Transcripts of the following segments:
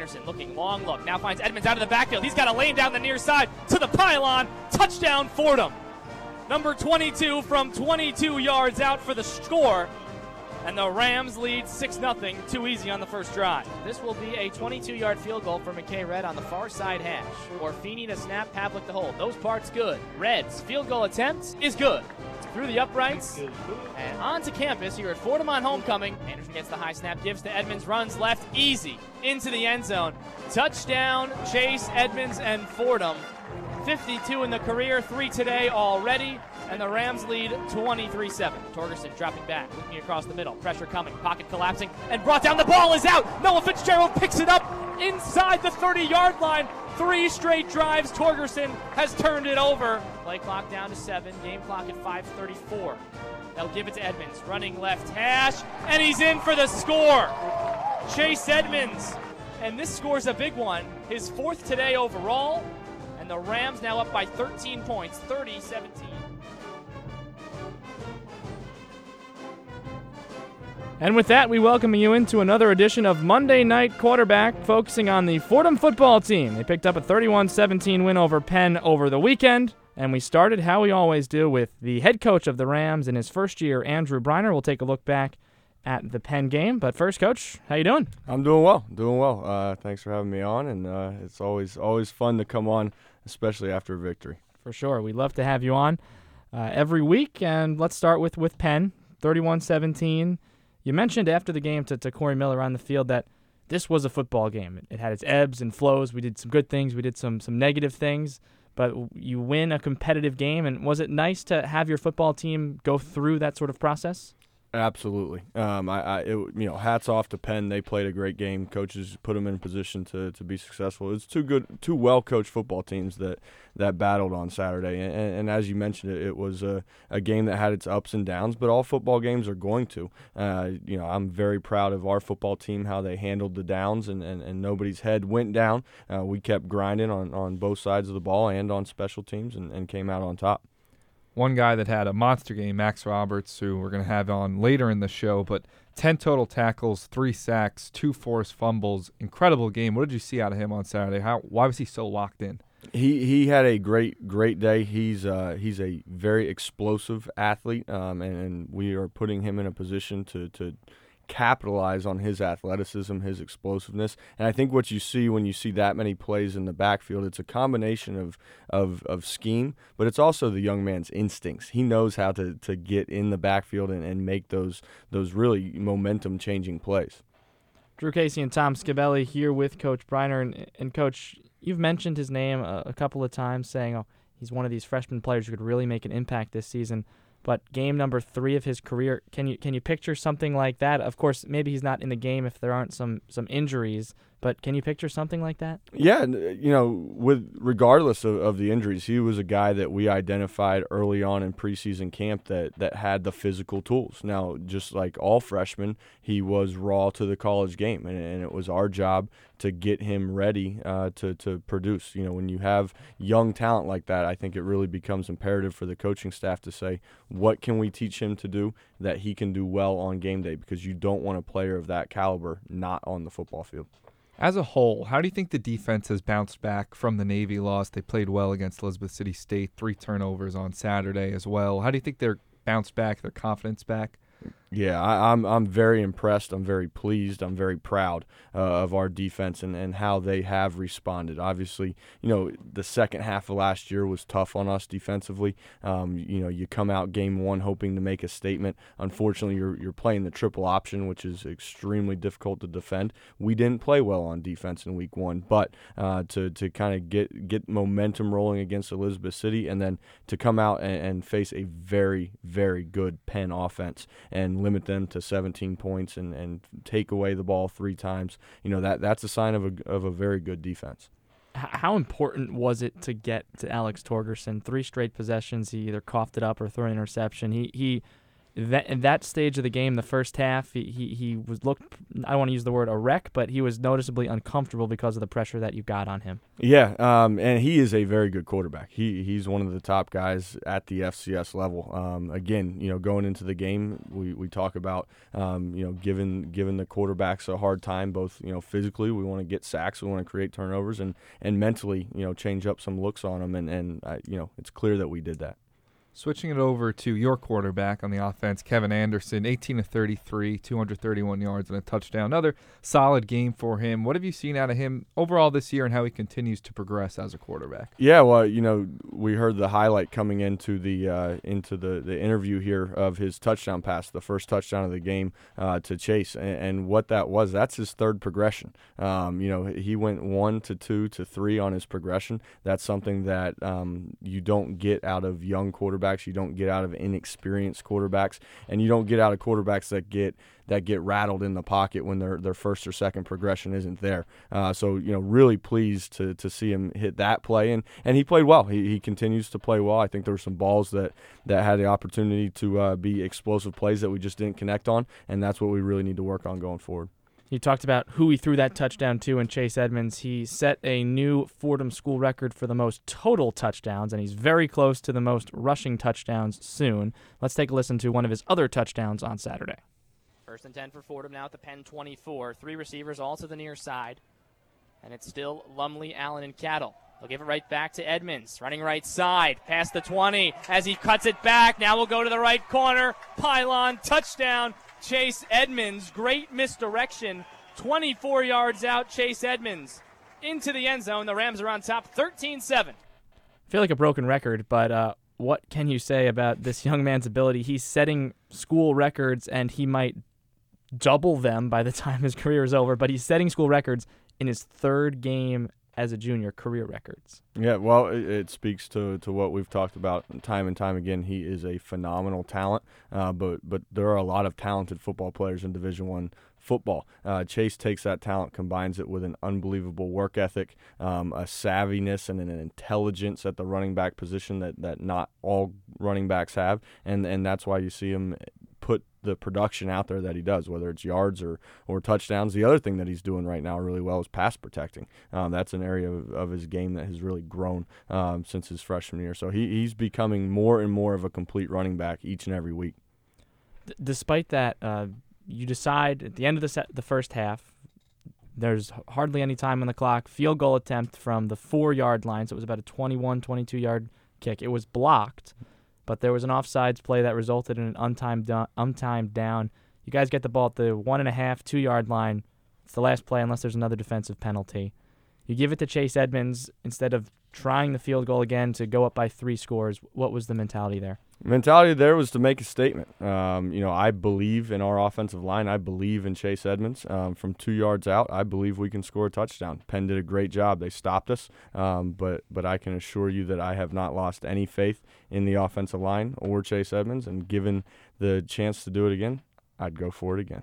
Anderson looking long look. Now finds Edmonds out of the backfield. He's got a lane down the near side to the pylon. Touchdown Fordham. Number 22 from 22 yards out for the score. And the Rams lead 6 0. Too easy on the first drive. This will be a 22 yard field goal for McKay Red on the far side hash. Or Feeney to snap, Pavlik to hold. Those parts good. Red's field goal attempt is good. Through the uprights and onto campus here at Fordham on homecoming. Anderson gets the high snap, gives to Edmonds, runs left, easy into the end zone. Touchdown, Chase Edmonds and Fordham. 52 in the career, three today already, and the Rams lead 23 7. Torgersen dropping back, looking across the middle, pressure coming, pocket collapsing, and brought down. The ball is out. Noah Fitzgerald picks it up inside the 30 yard line. Three straight drives. Torgersen has turned it over. Play clock down to seven, game clock at 5.34. They'll give it to Edmonds, running left hash, and he's in for the score. Chase Edmonds, and this score's a big one. His fourth today overall, and the Rams now up by 13 points, 30 17. And with that, we welcome you into another edition of Monday Night Quarterback, focusing on the Fordham football team. They picked up a 31 17 win over Penn over the weekend. And we started how we always do with the head coach of the Rams in his first year, Andrew Breiner. We'll take a look back at the Penn game. But first, coach, how you doing? I'm doing well, doing well. Uh, thanks for having me on, and uh, it's always always fun to come on, especially after a victory. For sure, we love to have you on uh, every week. And let's start with with Penn, 31-17. You mentioned after the game to, to Corey Miller on the field that this was a football game. It, had its ebbs and flows. We did some good things. We did some some negative things but you win a competitive game. And was it nice to have your football team go through that sort of process? Absolutely. Um, I, I it, you know, hats off to Penn. They played a great game. Coaches put them in position to, to be successful. It's two good, two well coached football teams that, that battled on Saturday. And, and as you mentioned, it, it was a, a game that had its ups and downs. But all football games are going to. Uh, you know, I'm very proud of our football team how they handled the downs and, and, and nobody's head went down. Uh, we kept grinding on, on both sides of the ball and on special teams and, and came out on top one guy that had a monster game, Max Roberts, who we're going to have on later in the show, but 10 total tackles, three sacks, two forced fumbles. Incredible game. What did you see out of him on Saturday? How why was he so locked in? He he had a great great day. He's uh, he's a very explosive athlete, um, and, and we are putting him in a position to to capitalize on his athleticism, his explosiveness. And I think what you see when you see that many plays in the backfield, it's a combination of of, of scheme, but it's also the young man's instincts. He knows how to, to get in the backfield and, and make those those really momentum changing plays. Drew Casey and Tom Scabelli here with Coach Breiner. And, and Coach, you've mentioned his name a, a couple of times, saying, oh, he's one of these freshman players who could really make an impact this season but game number three of his career. Can you can you picture something like that? Of course, maybe he's not in the game if there aren't some some injuries, but can you picture something like that? Yeah, you know, with regardless of, of the injuries, he was a guy that we identified early on in preseason camp that that had the physical tools. Now, just like all freshmen, he was raw to the college game, and, and it was our job to get him ready uh, to to produce. You know, when you have young talent like that, I think it really becomes imperative for the coaching staff to say, what can we teach him to do that he can do well on game day? Because you don't want a player of that caliber not on the football field. As a whole, how do you think the defense has bounced back from the Navy loss? They played well against Elizabeth City State, three turnovers on Saturday as well. How do you think they're bounced back, their confidence back? Yeah, I, am I'm, I'm very impressed. I'm very pleased. I'm very proud uh, of our defense and, and how they have responded. Obviously, you know the second half of last year was tough on us defensively. Um, you know, you come out game one hoping to make a statement. Unfortunately, you're you're playing the triple option, which is extremely difficult to defend. We didn't play well on defense in week one, but uh, to to kind of get get momentum rolling against Elizabeth City, and then to come out and, and face a very very good Penn offense and limit them to 17 points and, and take away the ball three times, you know, that that's a sign of a, of a very good defense. How important was it to get to Alex Torgersen? Three straight possessions. He either coughed it up or threw an interception. He he that in that stage of the game, the first half, he, he, he was looked. I don't want to use the word a wreck, but he was noticeably uncomfortable because of the pressure that you got on him. Yeah, um, and he is a very good quarterback. He he's one of the top guys at the FCS level. Um, again, you know, going into the game, we, we talk about um, you know giving giving the quarterbacks a hard time, both you know physically, we want to get sacks, we want to create turnovers, and and mentally, you know, change up some looks on them, and and uh, you know, it's clear that we did that. Switching it over to your quarterback on the offense, Kevin Anderson, 18 to 33, 231 yards and a touchdown. Another solid game for him. What have you seen out of him overall this year and how he continues to progress as a quarterback? Yeah, well, you know, we heard the highlight coming into the uh, into the, the interview here of his touchdown pass, the first touchdown of the game uh, to Chase, and, and, what that was. That's his third progression. Um, you know, he went one to two to three on his progression. That's something that um, you don't get out of young quarterbacks quarterbacks. You don't get out of inexperienced quarterbacks, and you don't get out of quarterbacks that get that get rattled in the pocket when their their first or second progression isn't there. Uh, so you know, really pleased to to see him hit that play, and and he played well. He, he continues to play well. I think there were some balls that that had the opportunity to uh, be explosive plays that we just didn't connect on, and that's what we really need to work on going forward. You talked about who he threw that touchdown to, and Chase Edmonds. He set a new Fordham school record for the most total touchdowns, and he's very close to the most rushing touchdowns soon. Let's take a listen to one of his other touchdowns on Saturday. First and 10 for Fordham now at the Penn 24. Three receivers all to the near side. And it's still Lumley, Allen, and Cattle. They'll give it right back to Edmonds, running right side, past the 20 as he cuts it back. Now we'll go to the right corner. Pylon, touchdown. Chase Edmonds. Great misdirection. 24 yards out, Chase Edmonds into the end zone. The Rams are on top 13 7. I feel like a broken record, but uh, what can you say about this young man's ability? He's setting school records and he might double them by the time his career is over, but he's setting school records in his third game as a junior career records. Yeah, well, it, it, speaks to, to what we've talked about time and time again. He is a phenomenal talent, uh, but but there are a lot of talented football players in Division One football. Uh, Chase takes that talent, combines it with an unbelievable work ethic, um, a savviness, and an intelligence at the running back position that, that not all running backs have, and and that's why you see him put the production out there that he does, whether it's yards or, or touchdowns. The other thing that he's doing right now really well is pass protecting. Um, that's an area of, of, his game that has really grown um, since his freshman year. So he, he's becoming more and more of a complete running back each and every week. D- despite that, uh, you decide at the end of the set, the first half. There's hardly any time on the clock. Field goal attempt from the four yard line. So it was about a 21, 22 yard kick. It was blocked but there was an offsides play that resulted in an untimed down, untimed down. You guys get the ball at the one and a half, two yard line. It's the last play unless there's another defensive penalty. You give it to Chase Edmonds instead of trying the field goal again to go up by three scores. What was the mentality there? mentality there was to make a statement. Um, you know, I believe in our offensive line. I believe in Chase Edmonds. Um, from two yards out, I believe we can score a touchdown. Penn did a great job. They stopped us, um, but but I can assure you that I have not lost any faith in the offensive line or Chase Edmonds. And given the chance to do it again, I'd go for it again.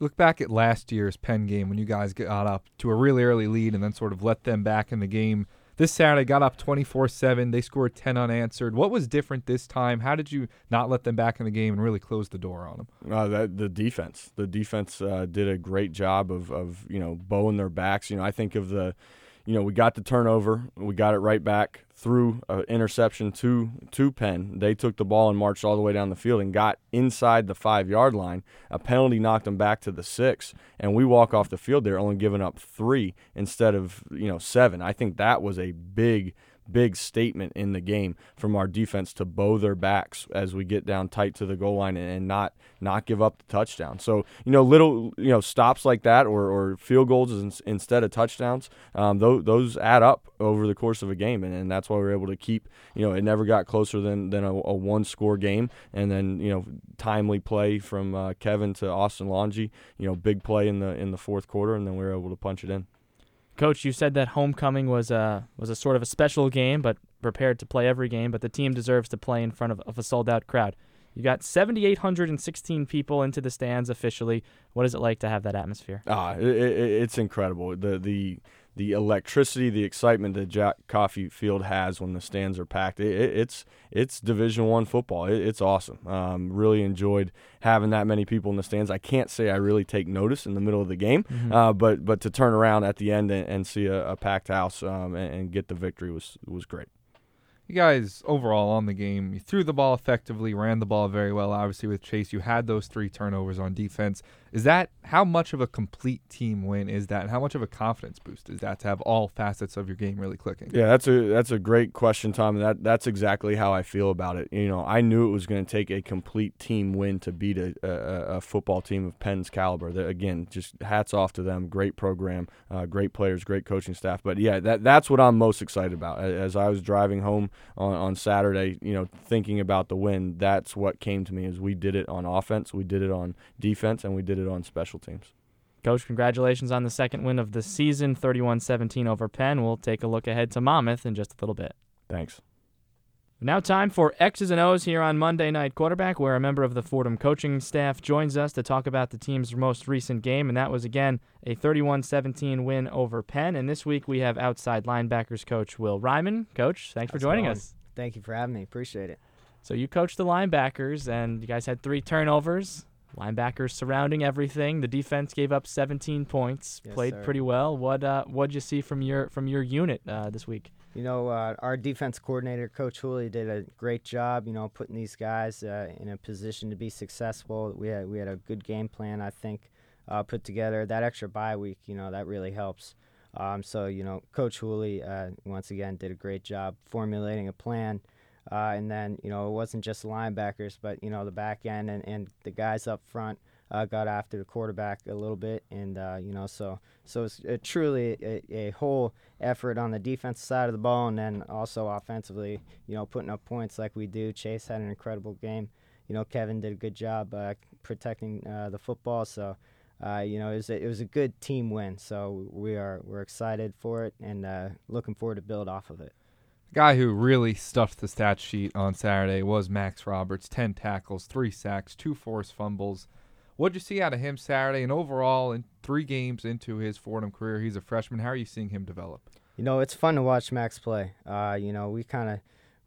Look back at last year's Penn game when you guys got up to a really early lead and then sort of let them back in the game this Saturday got up 24-7. They scored 10 unanswered. What was different this time? How did you not let them back in the game and really close the door on them? Uh, that, the defense. The defense uh, did a great job of, of you know bowing their backs. You know, I think of the you know, we got the turnover, we got it right back through an interception to to Penn. They took the ball and marched all the way down the field and got inside the five yard line. A penalty knocked them back to the six, and we walk off the field there only giving up three instead of you know seven. I think that was a big big statement in the game from our defense to bow their backs as we get down tight to the goal line and not not give up the touchdown. So you know little you know stops like that or, or field goals instead of touchdowns, um, those, those add up over the course of a game, and, and that's why we are able to keep you know it never got closer than than a, a one score game, and then you know timely play from uh, Kevin to Austin Longy, you know big play in the in the fourth quarter, and then we were able to punch it in. Coach, you said that homecoming was a was a sort of a special game, but prepared to play every game. But the team deserves to play in front of, of a sold out crowd. You got 7,816 people into the stands officially. What is it like to have that atmosphere? Ah, it, it, it's incredible. The the the electricity, the excitement that Jack Coffey Field has when the stands are packed. It, it, it's it's Division One football. It, it's awesome. Um, really enjoyed having that many people in the stands. I can't say I really take notice in the middle of the game, Mhm. uh, but but to turn around at the end and, and see a, a packed house um, and, and get the victory was was great. You guys overall on the game, you threw the ball effectively, ran the ball very well. Obviously, with Chase, you had those three turnovers on defense. Is that how much of a complete team win is that, and how much of a confidence boost is that to have all facets of your game really clicking? Yeah, that's a that's a great question, Tom. and That that's exactly how I feel about it. You know, I knew it was going to take a complete team win to beat a, a, a football team of Penn's caliber. That, again, just hats off to them. Great program, uh, great players, great coaching staff. But yeah, that that's what I'm most excited about. As I was driving home on, on Saturday, you know, thinking about the win, that's what came to me. Is we did it on offense, we did it on defense, and we did it on special teams. Coach, congratulations on the second win of the season, 31-17 over Penn. We'll take a look ahead to Monmouth in just a little bit. Thanks. Now, time for X's and O's here on Monday Night Quarterback, where a member of the Fordham coaching staff joins us to talk about the team's most recent game, and that was again a 31 17 win over Penn. And this week we have outside linebackers coach Will Ryman. Coach, thanks for How's it joining us. Thank you for having me. Appreciate it. So, you coached the linebackers, and you guys had three turnovers. Linebackers surrounding everything. The defense gave up 17 points. Yes, played sir. pretty well. What uh, what'd you see from your from your unit uh, this week? You know, uh, our defense coordinator, Coach Hooley, did a great job. You know, putting these guys uh, in a position to be successful. We had we had a good game plan, I think, uh, put together. That extra bye week, you know, that really helps. Um, so you know, Coach Hooley uh, once again did a great job formulating a plan. Uh, and then you know, it wasn't just linebackers, but you know, the back end and, and the guys up front uh, got after the quarterback a little bit, and uh, you know, so so it's truly a, a whole effort on the defensive side of the ball, and then also offensively, you know, putting up points like we do. Chase had an incredible game. You know, Kevin did a good job uh, protecting uh, the football. So, uh, you know, it was a, it was a good team win. So we are we're excited for it and looking forward to build off of it. The guy who really stuffed the stat sheet on Saturday was Max Roberts 10 tackles, 3 sacks, 2 forced fumbles. What'd you see out of him Saturday? And overall, in three games into his Fordham career, he's a freshman. How are you seeing him develop? You know, it's fun to watch Max play. Uh, you know, we kind of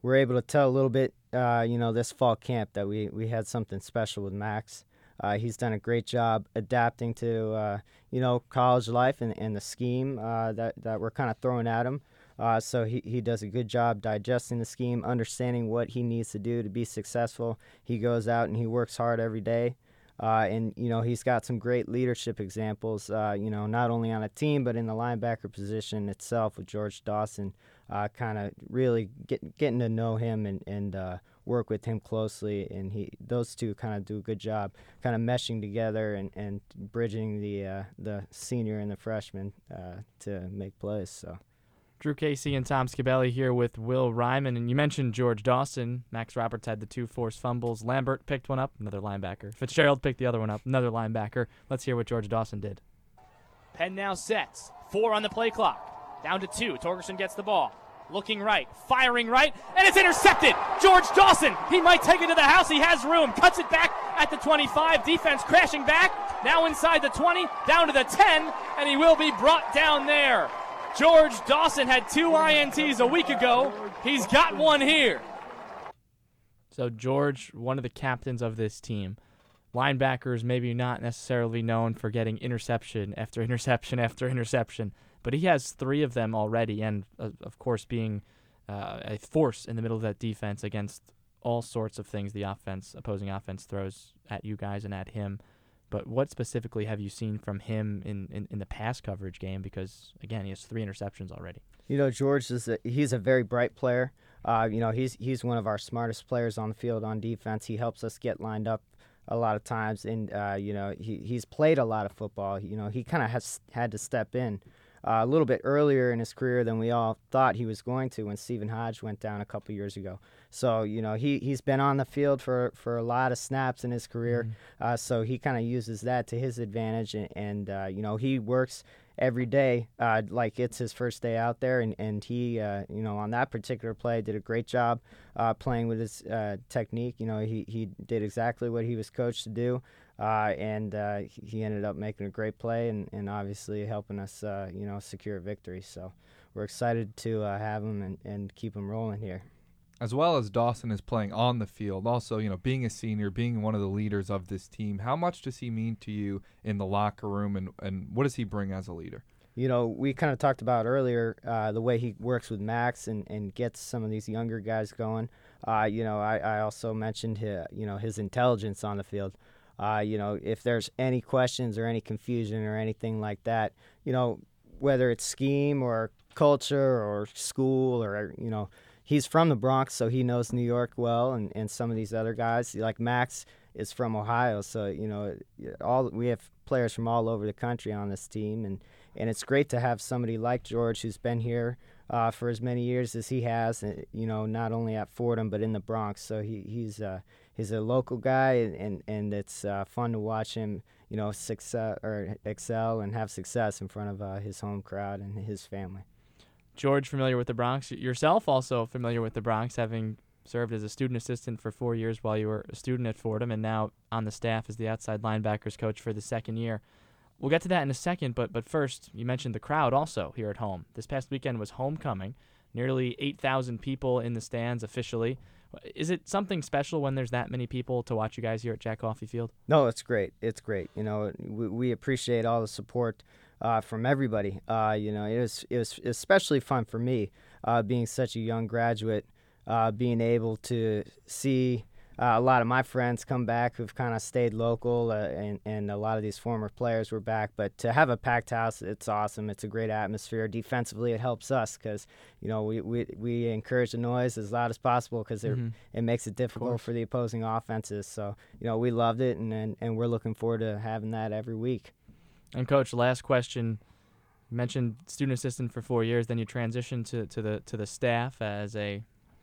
were able to tell a little bit, uh, you know, this fall camp that we, we had something special with Max. Uh, he's done a great job adapting to, uh, you know, college life and, and the scheme uh, that, that we're kind of throwing at him. Uh, so he, he does a good job digesting the scheme, understanding what he needs to do to be successful. He goes out and he works hard every day. Uh, and you know he's got some great leadership examples. Uh, you know not only on a team but in the linebacker position itself with George Dawson. Uh, kind of really get, getting to know him and and uh, work with him closely. And he those two kind of do a good job, kind of meshing together and, and bridging the uh, the senior and the freshman to make plays. So. Drew Casey and Tom Scabelli here with Will Ryman. And you mentioned George Dawson. Max Roberts had the two forced fumbles. Lambert picked one up, another linebacker. Fitzgerald picked the other one up, another linebacker. Let's hear what George Dawson did. Penn now sets. Four on the play clock. Down to two. Torgersen gets the ball. Looking right. Firing right. And it's intercepted. George Dawson. He might take it to the house. He has room. Cuts it back at the 25. Defense crashing back. Now inside the 20. Down to the 10. And he will be brought down there. George Dawson had two INTs a week ago. He's got one here. So, George, one of the captains of this team. Linebackers, maybe not necessarily known for getting interception after interception after interception, but he has three of them already, and uh, of course, being uh, a force in the middle of that defense against all sorts of things the offense, opposing offense, throws at you guys and at him. But what specifically have you seen from him in, in, in the pass coverage game? Because again, he has three interceptions already. You know, George is a, he's a very bright player. Uh, you know, he's he's one of our smartest players on the field on defense. He helps us get lined up a lot of times, and uh, you know, he he's played a lot of football. You know, he kind of has had to step in uh, a little bit earlier in his career than we all thought he was going to when Stephen Hodge went down a couple years ago. So you know, he he's been on the field for for a lot of snaps in his career. Uh, so he kind of uses that to his advantage, and, and uh, you know, he works every day uh, like it's his first day out there and, and he uh, you know on that particular play did a great job uh, playing with his uh, technique you know he, he did exactly what he was coached to do uh, and uh, he ended up making a great play and, and obviously helping us, uh, you know, secure a victory. So we're excited to uh, have him and, and keep him rolling here. As well as Dawson is playing on the field, also you know being a senior, being one of the leaders of this team. How much does he mean to you in the locker room, and, and what does he bring as a leader? you know, we kind of talked about earlier uh, the way he works with Max and, and gets some of these younger guys going. Uh, you know, I, I also mentioned his, you know his intelligence on the field. Uh, you know, if there's any questions or any confusion or anything like that, you know, whether it's scheme or culture or school or you know, he's from the Bronx, so he knows New York well, and, and some of these other guys. Like Max is from Ohio, so you know, all we have players from all over the country on this team, and and it's great to have somebody like George who's been here uh, for as many years as he has. Uh, you know, not only at Fordham but in the Bronx. So he, he's uh, he's a local guy, and and it's uh, fun to watch him. You know, success or excel and have success in front of uh, his home crowd and his family. George, familiar with the Bronx yourself, also familiar with the Bronx, having served as a student assistant for four years while you were a student at Fordham, and now on the staff as the outside linebackers coach for the second year. We'll get to that in a second, but but first, you mentioned the crowd also here at home. This past weekend was homecoming. Nearly 8,000 people in the stands officially. Is it something special when there's that many people to watch you guys here at Jack Coffey Field? No, it's great. It's great. You know, we, we appreciate all the support uh, from everybody. Uh, you know, it was it was especially fun for me, uh, being such a young graduate, uh, being able to see uh, a lot of my friends come back who've kind of stayed local, uh, and, and a lot of these former players were back. But to have a packed house, it's awesome. It's a great atmosphere. Defensively, it helps us because you know we, we, we encourage the noise as loud as possible because mm-hmm. it makes it difficult for the opposing offenses. So you know we loved it, and, and and we're looking forward to having that every week. And coach, last question. You mentioned student assistant for four years, then you transitioned to, to the to the staff as a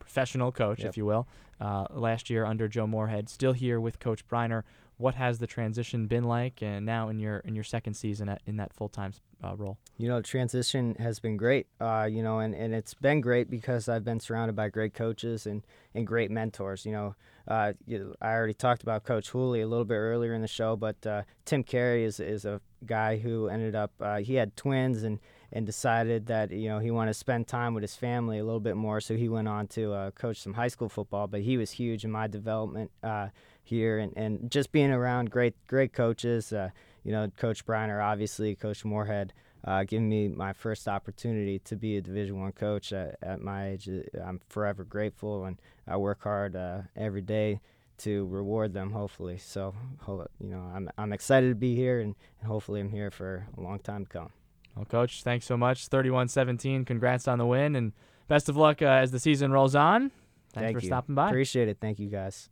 professional coach, yep. if you will, uh, last year under Joe Moorhead. Still here with Coach Breiner. What has the transition been like, and now in your in your second season at, in that full time uh, role? You know, transition has been great. Uh, you know, and, and it's been great because I've been surrounded by great coaches and, and great mentors. You know, uh, you, I already talked about Coach Hooley a little bit earlier in the show, but uh, Tim Carey is is a guy who ended up uh, he had twins and and decided that you know he wanted to spend time with his family a little bit more. So he went on to uh, coach some high school football. But he was huge in my development uh, here, and, and just being around great great coaches. Uh, you know, Coach Breiner, obviously, Coach Moorhead. Uh, giving me my first opportunity to be a Division One coach at, at, my age, uh, I'm forever grateful, and I work hard uh, every day to reward them. Hopefully, so you know, I'm I'm excited to be here, and, and hopefully, I'm here for a long time to come. Well, Coach, thanks so much. 31 17. Congrats on the win and best of luck uh, as the season rolls on. Thanks Thank for you. stopping by. Appreciate it. Thank you, guys.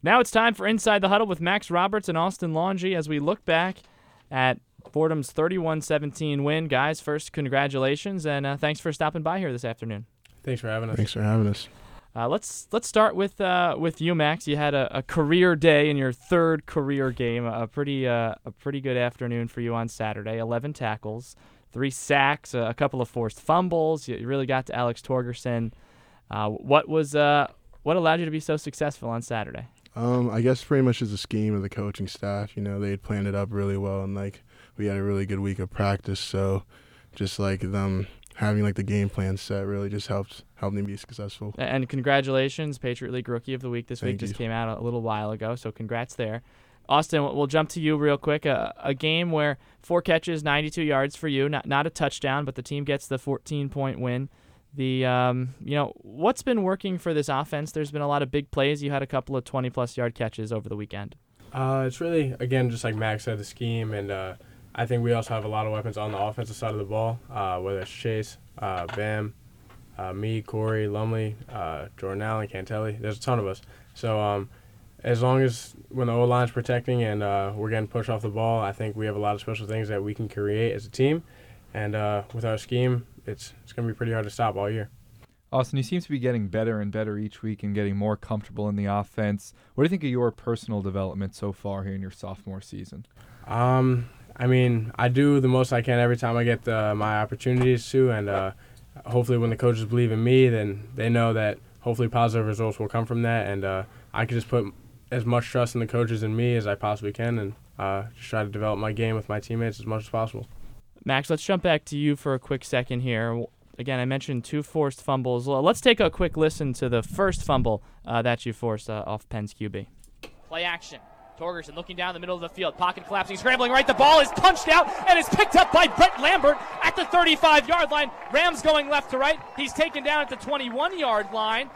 Now it's time for Inside the Huddle with Max Roberts and Austin Longy as we look back at Fordham's 31 17 win. Guys, first, congratulations and uh, thanks for stopping by here this afternoon. Thanks for having us. Thanks for having us. Uh, let's let's start with uh, with you, Max. You had a, a, career day in your third career game. A pretty uh, a pretty good afternoon for you on Saturday. Eleven tackles, three sacks, a couple of forced fumbles. You really got to Alex Torgersen. Uh, what was uh, what allowed you to be so successful on Saturday? Um, I guess pretty much is a scheme of the coaching staff. You know, they had planned it up really well, and like we had a really good week of practice. So, just like them having like the game plan set really just helps helped me be successful. And congratulations, Patriot League Rookie of the Week this Thank week just you. came out a little while ago, so congrats there. Austin, we'll jump to you real quick. A, a, game where four catches, 92 yards for you, not not a touchdown, but the team gets the 14 point win. The um, you know what's been working for this offense? There's been a lot of big plays. You had a couple of 20 plus yard catches over the weekend. Uh, it's really again just like Max said, the scheme, and uh, I think we also have a lot of weapons on the offensive side of the ball. Uh, whether it's Chase, uh, Bam, uh, me, Corey, Lumley, uh, Jordan Allen, Cantelli. There's a ton of us. So um, as long as when the O line's protecting and uh, we're getting pushed off the ball, I think we have a lot of special things that we can create as a team. And uh, with our scheme, it's it's going to be pretty hard to stop all year. Austin, you seem to be getting better and better each week and getting more comfortable in the offense. What do you think of your personal development so far here in your sophomore season? Um, I mean, I do the most I can every time I get the, my opportunities to, and uh, hopefully, when the coaches believe in me, then they know that hopefully positive results will come from that, and uh, I can just put as much trust in the coaches and me as I possibly can, and uh, just try to develop my game with my teammates as much as possible. Max, let's jump back to you for a quick second here. Again, I mentioned two forced fumbles. Let's take a quick listen to the first fumble uh, that you forced uh, off Penn's QB. Play action. Torgersen looking down the middle of the field. Pocket collapsing, scrambling right. The ball is punched out and is picked up by Brett Lambert at the 35 yard line. Rams going left to right. He's taken down at the 21 yard line.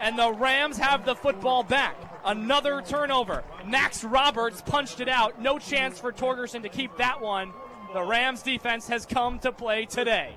And the Rams have the football back. Another turnover. Max Roberts punched it out. No chance for Torgersen to keep that one. The Rams defense has come to play today.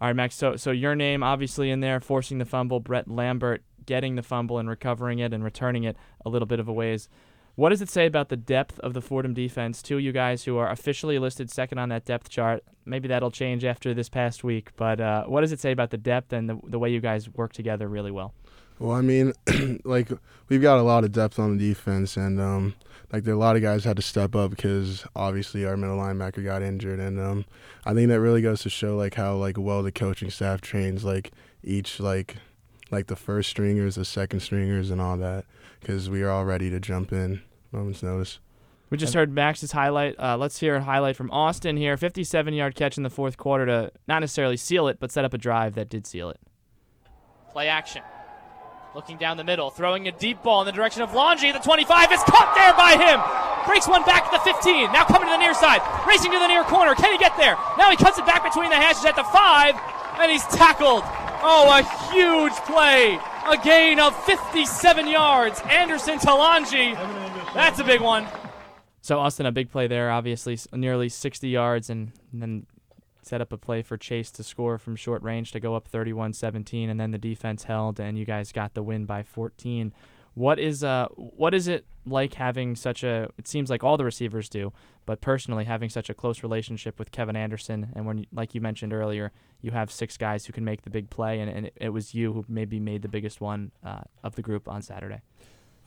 All right, Max. So, so your name obviously in there, forcing the fumble. Brett Lambert getting the fumble and recovering it and returning it a little bit of a ways. What does it say about the depth of the Fordham defense? Two of you guys who are officially listed second on that depth chart. Maybe that'll change after this past week, but uh, what does it say about the depth and the, the way you guys work together really well? Well, I mean, like we've got a lot of depth on the defense, and um, like there are a lot of guys had to step up because obviously our middle linebacker got injured, and um, I think that really goes to show like how like well the coaching staff trains like each like like the first stringers, the second stringers, and all that because we are all ready to jump in moment's notice. We just heard Max's highlight. Uh, let's hear a highlight from Austin here. 57 yard catch in the fourth quarter to not necessarily seal it, but set up a drive that did seal it. Play action. Looking down the middle, throwing a deep ball in the direction of Longy. The 25 is caught there by him. Breaks one back at the 15. Now coming to the near side. Racing to the near corner. Can he get there? Now he cuts it back between the hashes at the 5. And he's tackled. Oh, a huge play. A gain of 57 yards. Anderson to Longy. That's a big one. So Austin, a big play there, obviously nearly 60 yards, and, then set up a play for Chase to score from short range to go up 31-17, and then the defense held, and you guys got the win by 14. What is uh what is it like having such a? It seems like all the receivers do, but personally having such a close relationship with Kevin Anderson, and when like you mentioned earlier, you have six guys who can make the big play, and, and it, it was you who maybe made the biggest one uh, of the group on Saturday.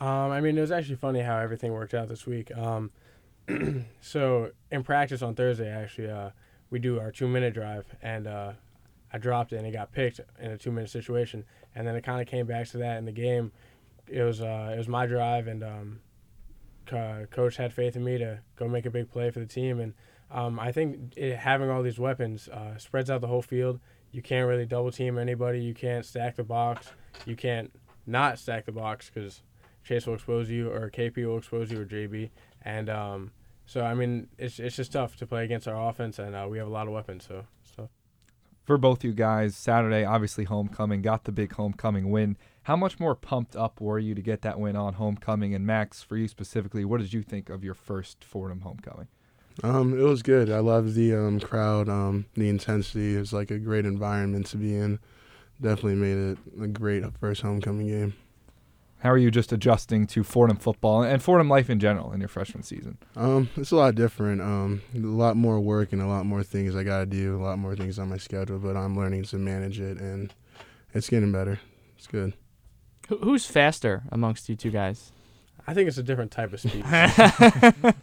Um, I mean, it was actually funny how everything worked out this week. Um, so in practice on Thursday, actually, uh, we do our two minute drive, and uh, I dropped it and it got picked in a two minute situation, and then it kind of came back to that in the game. It was uh, it was my drive, and um, co- coach had faith in me to go make a big play for the team, and um, I think it, having all these weapons uh, spreads out the whole field. You can't really double team anybody. You can't stack the box. You can't not stack the box because Chase will expose you, or KP will expose you, or JB, and um, so I mean, it's it's just tough to play against our offense, and uh, we have a lot of weapons. So so. For both you guys, Saturday obviously homecoming got the big homecoming win. How much more pumped up were you to get that win on homecoming? And Max, for you specifically, what did you think of your first Fordham homecoming? Um, it was good. I loved the um, crowd, um, the intensity. It was like a great environment to be in. Definitely made it a great first homecoming game. How are you just adjusting to Fordham football and Fordham life in general in your freshman season? Um, it's a lot different. Um, a lot more work and a lot more things I got to do. A lot more things on my schedule, but I'm learning to manage it, and it's getting better. It's good. Who's faster amongst you two guys? I think it's a different type of speed. um,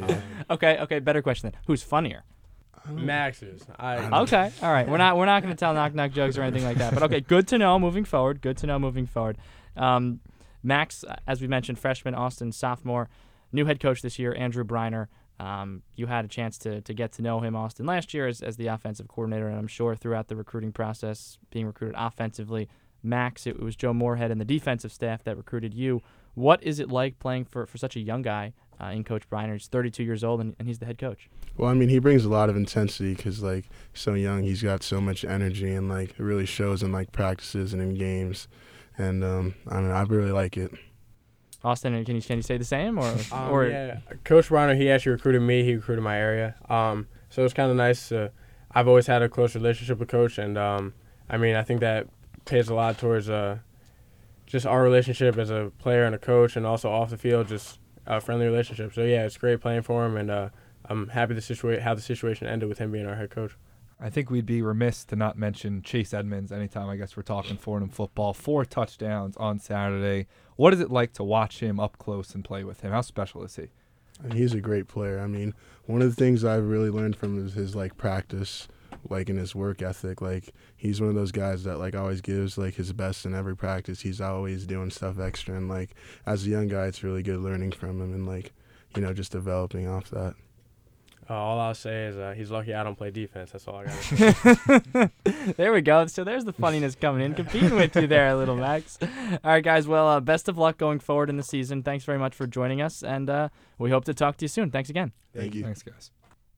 okay, okay. Better question then. Who's funnier? Max is. I, okay, all right. We're not we're not going to tell knock knock jokes or anything like that. But okay, good to know moving forward. Good to know moving forward. Um, Max, as we mentioned, freshman, Austin, sophomore, new head coach this year, Andrew Breiner. Um, you had a chance to, to get to know him, Austin, last year as, as the offensive coordinator, and I'm sure throughout the recruiting process, being recruited offensively. Max, it was Joe Moorhead and the defensive staff that recruited you. What is it like playing for, for such a young guy uh, in Coach Breiner? He's 32 years old and, and he's the head coach. Well, I mean, he brings a lot of intensity because, like, so young, he's got so much energy, and like, it really shows in like practices and in games and um, I don't know. I really like it. Austin, can you can you say the same or um, or yeah, Coach Breiner, he actually recruited me. He recruited my area. Um, so it's kind of nice. I've always had a close relationship with Coach, and um, I mean, I think that pays a lot towards uh, just our relationship as a player and a coach, and also off the field, just a friendly relationship. So yeah, it's great playing for him, and uh, I'm happy the situation how the situation ended with him being our head coach. I think we'd be remiss to not mention Chase Edmonds anytime I guess we're talking Fordham football. Four touchdowns on Saturday. What is it like to watch him up close and play with him? How special is he? He's a great player. I mean, one of the things I've really learned from is his like practice like in his work ethic. Like he's one of those guys that like always gives like his best in every practice. He's always doing stuff extra, and like as a young guy, it's really good learning from him and like you know just developing off that. Uh, all I'll say is uh, he's lucky I don't play defense. That's all I got there we go. So there's the funniness coming in, competing with you there, little Max. All right, guys. Well, uh, best of luck going forward in the season. Thanks very much for joining us, and uh, we hope to talk to you soon. Thanks again. Thank you. Thanks, guys.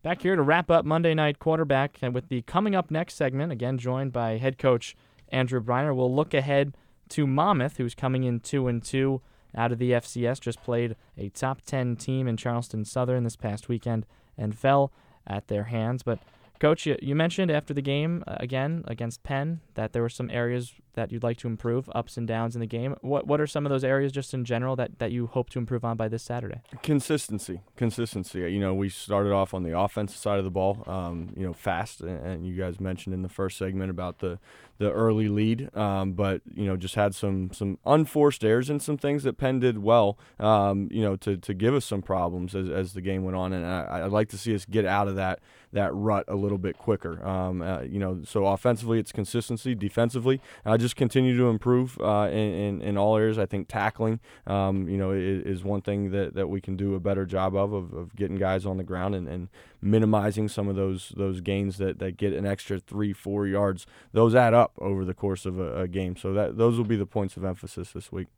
Back here to wrap up Monday Night Quarterback and with the coming up next segment, again joined by head coach Andrew Breiner. We'll look ahead to Monmouth, who's coming in two and two out of the FCS. Just played a top ten team in Charleston Southern this past weekend and fell at their hands. But Coach, you, you mentioned after the game uh, again against Penn that there were some areas that you'd like to improve, ups and downs in the game. What what are some of those areas just in general that, that you hope to improve on by this Saturday? Consistency, consistency. You know, we started off on the offensive side of the ball, um, you know, fast, and you guys mentioned in the first segment about the the early lead, um, but you know, just had some some unforced errors and some things that Penn did well, um, you know, to, to give us some problems as, as the game went on, and I, I'd like to see us get out of that that rut a little bit quicker. Um, uh, you know, so offensively it's consistency. Defensively, uh, just continue to improve uh, in, in, in all areas. I think tackling, um, you know, is, is, one thing that, that we can do a better job of of, of getting guys on the ground and, and minimizing some of those those gains that, that get an extra three four yards. Those add up over the course of a, a game. So that those will be the points of emphasis this week.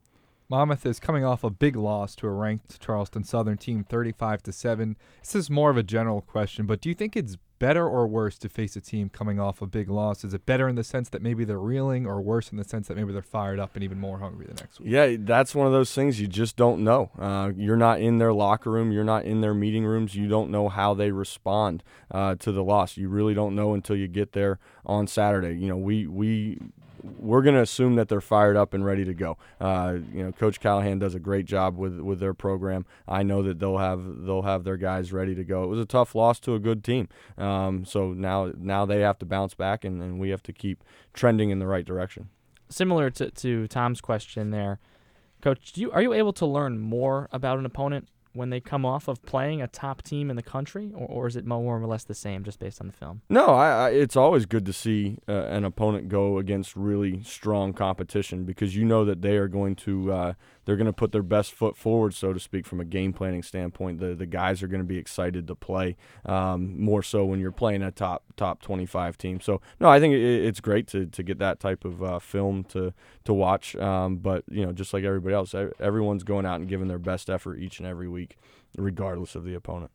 Monmouth is coming off a big loss to a ranked Charleston Southern team, 35 to 7. This is more of a general question, but do you think it's better or worse to face a team coming off a big loss? Is it better in the sense that maybe they're reeling, or worse in the sense that maybe they're fired up and even more hungry the next week? Yeah, that's one of those things you just don't know. Uh, you're not in their locker room, you're not in their meeting rooms, you don't know how they respond uh, to the loss. You really don't know until you get there on Saturday. You know, we we we're going to assume that they're fired up and ready to go. Uh, you know, Coach Callahan does a great job with with their program. I know that they'll have they'll have their guys ready to go. It was a tough loss to a good team, um, so now now they have to bounce back, and, and we have to keep trending in the right direction. Similar to, to Tom's question there, Coach, do you, are you able to learn more about an opponent when they come off of playing a top team in the country, or, or is it more or less the same just based on the film? No, I, I, it's always good to see uh, an opponent go against really strong competition because you know that they are going to uh, they're going to put their best foot forward, so to speak, from a game planning standpoint. The the guys are going to be excited to play um, more so when you're playing a top top 25 team. So no, I think it, it's great to, to get that type of uh, film to to watch. Um, but you know, just like everybody else, everyone's going out and giving their best effort each and every week, regardless of the opponent.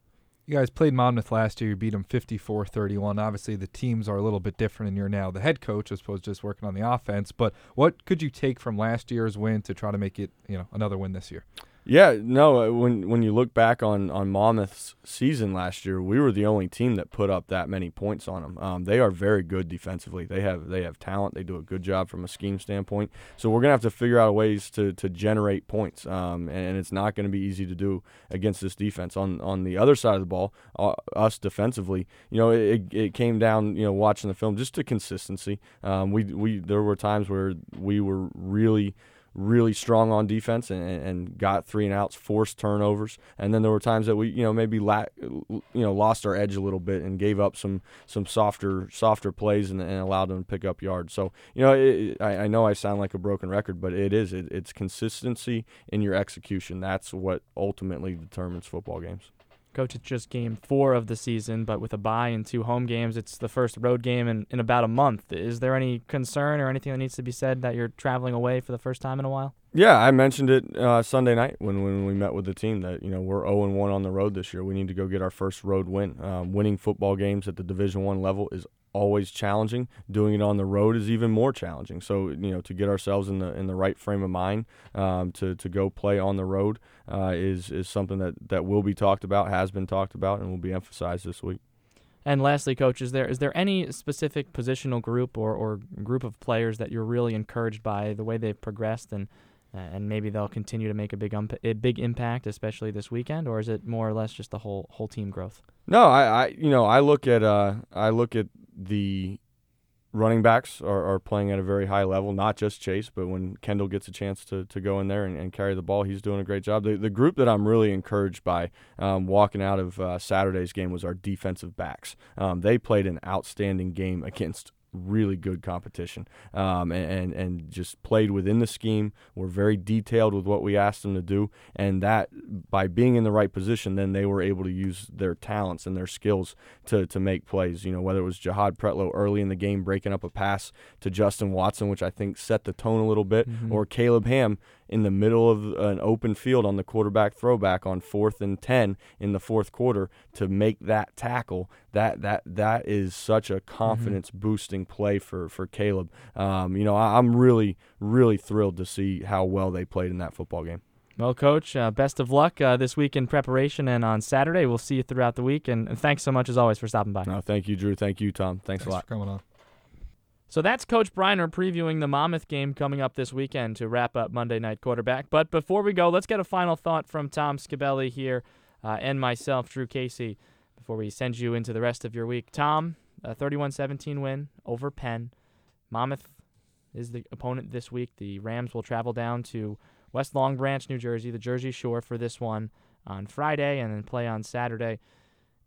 You guys played Monmouth last year. You beat them 54 31. Obviously, the teams are a little bit different, and you're now the head coach, as opposed to just working on the offense. But what could you take from last year's win to try to make it you know another win this year? Yeah, no. Uh, when when you look back on on Monmouth's season last year, we were the only team that put up that many points on them. Um, they are very good defensively. They have they have talent. They do a good job from a scheme standpoint. So we're gonna have to figure out ways to to generate points. Um, and, it's not to be easy to do against this defense. On on the other side of the ball, uh, us defensively, you know, it, it came down, you know, watching the film just to consistency. Um, we we there were times where we were really really strong on defense and, and got three and outs, forced turnovers, and then there were times that we, you know, maybe la- you know lost our edge a little bit and gave up some some softer softer plays and, and allowed them to pick up yards. So you know, it, I, I, know I sound like a broken record, but it is. It, it's consistency in your execution. That's what ultimately determines football games. Coach, it's just game four of the season, but with a bye and two home games, it's the first road game in, in about a month. Is there any concern or anything that needs to be said that you're traveling away for the first time in a while? Yeah, I mentioned it uh, Sunday night when, when we met with the team that you know we're 0 and 1 on the road this year. We need to go get our first road win. Um, winning football games at the Division One level is always challenging. Doing it on the road is even more challenging. So you know, to get ourselves in the in the right frame of mind um, to to go play on the road uh, is is something that that will be talked about, has been talked about, and will be emphasized this week. And lastly, coach, is there is there any specific positional group or, or group of players that you're really encouraged by the way they've progressed and and maybe they'll continue to make a big a big impact, especially this weekend, or is it more or less just the whole whole team growth? No, I, I you know I look at uh I look at the running backs are, are playing at a very high level, not just Chase, but when Kendall gets a chance to, to go in there and, and carry the ball, he's doing a great job. The, the group that I'm really encouraged by um, walking out of uh, Saturday's game was our defensive backs. Um, they played an outstanding game against really good competition um, and, and, and just played within the scheme. Were very detailed with what we asked them to do, and that by being in the right position, then they were able to use their talents and their skills to to make plays. You know, whether it was Jihad Pretlow early in the game breaking up a pass to Justin Watson, which I think set the tone a little bit, Mhm. or Caleb Ham in the middle of an open field on the quarterback throwback on fourth and 10 in the fourth quarter to make that tackle that that that is such a confidence boosting play for for Caleb um, you know I, I'm really really thrilled to see how well they played in that football game Well, Coach, uh, best of luck uh, this week in preparation and on Saturday. We'll see you throughout the week. And, and thanks so much, as always, for stopping by. no, thank you Drew thank you Tom thanks, a lot for coming on. So that's Coach Breiner previewing the Monmouth game coming up this weekend to wrap up Monday Night Quarterback. But before we go, let's get a final thought from Tom Scabelli here uh, and myself, Drew Casey, before we send you into the rest of your week. Tom, a 31 17 win over Penn. Monmouth is the opponent this week. The Rams will travel down to West Long Branch, New Jersey, the Jersey Shore for this one on Friday and then play on Saturday.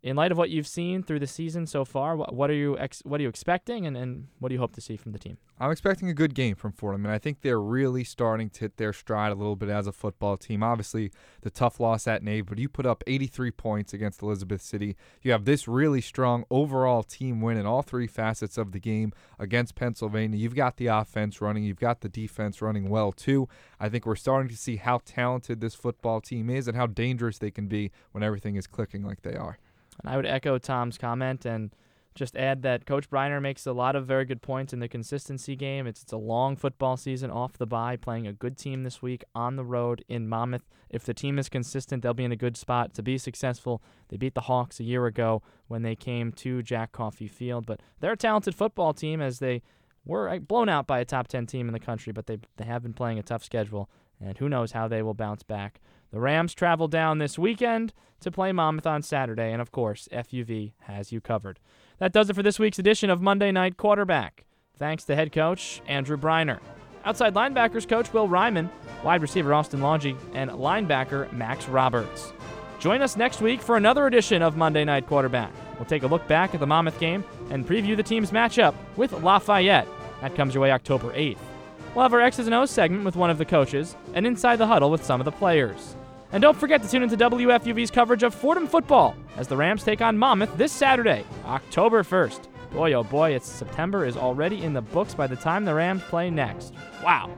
In light of what you've seen through the season so far, what, what are you ex- what are you expecting, and, and what do you hope to see from the team? I'm expecting a good game from Fordham, and I think they're really starting to hit their stride a little bit as a football team. Obviously, the tough loss at Nave, but you put up 83 points against Elizabeth City. You have this really strong overall team win in all three facets of the game against Pennsylvania. You've got the offense running, you've got the defense running well, too. I think we're starting to see how talented this football team is and how dangerous they can be when everything is clicking like they are. And I would echo Tom's comment and just add that Coach Breiner makes a lot of very good points in the consistency game. It's, it's a long football season off the bye, playing a good team this week on the road in Monmouth. If the team is consistent, they'll be in a good spot to be successful. They beat the Hawks a year ago when they came to Jack Coffey Field, but they're a talented football team as they were uh, blown out by a top 10 team in the country, but they, they have been playing a tough schedule, and who knows how they will bounce back. The Rams travel down this weekend to play Monmouth on Saturday, and of course, FUV has you covered. That does it for this week's edition of Monday Night Quarterback. Thanks to head coach Andrew Breiner, outside linebackers coach Will Ryman, wide receiver Austin Longy, and linebacker Max Roberts. Join us next week for another edition of Monday Night Quarterback. We'll take a look back at the Monmouth game and preview the team's matchup with Lafayette. That comes your way October 8th. We'll have our X's and O's segment with one of the coaches and Inside the Huddle with some of the players. And don't forget to tune into WFUV's coverage of Fordham football as the Rams take on Monmouth this Saturday, October 1st. Boy, oh boy, it's September is already in the books by the time the Rams play next. Wow.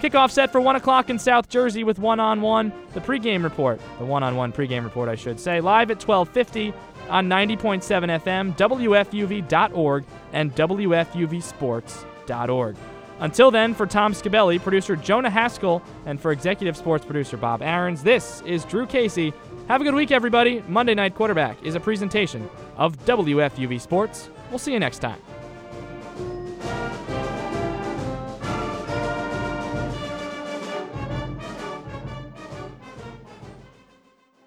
Kickoff set for 1 o'clock in South Jersey with one on one. The pregame report, the one on one pregame report, I should say, live at 1250 on 90.7 FM, WFUV.org, and WFUVSports.org. Until then, for Tom Scabelli, producer Jonah Haskell, and for executive sports producer Bob Aarons, this is Drew Casey. Have a good week, everybody. Monday Night Quarterback is a presentation of WFUV Sports. We'll see you next time.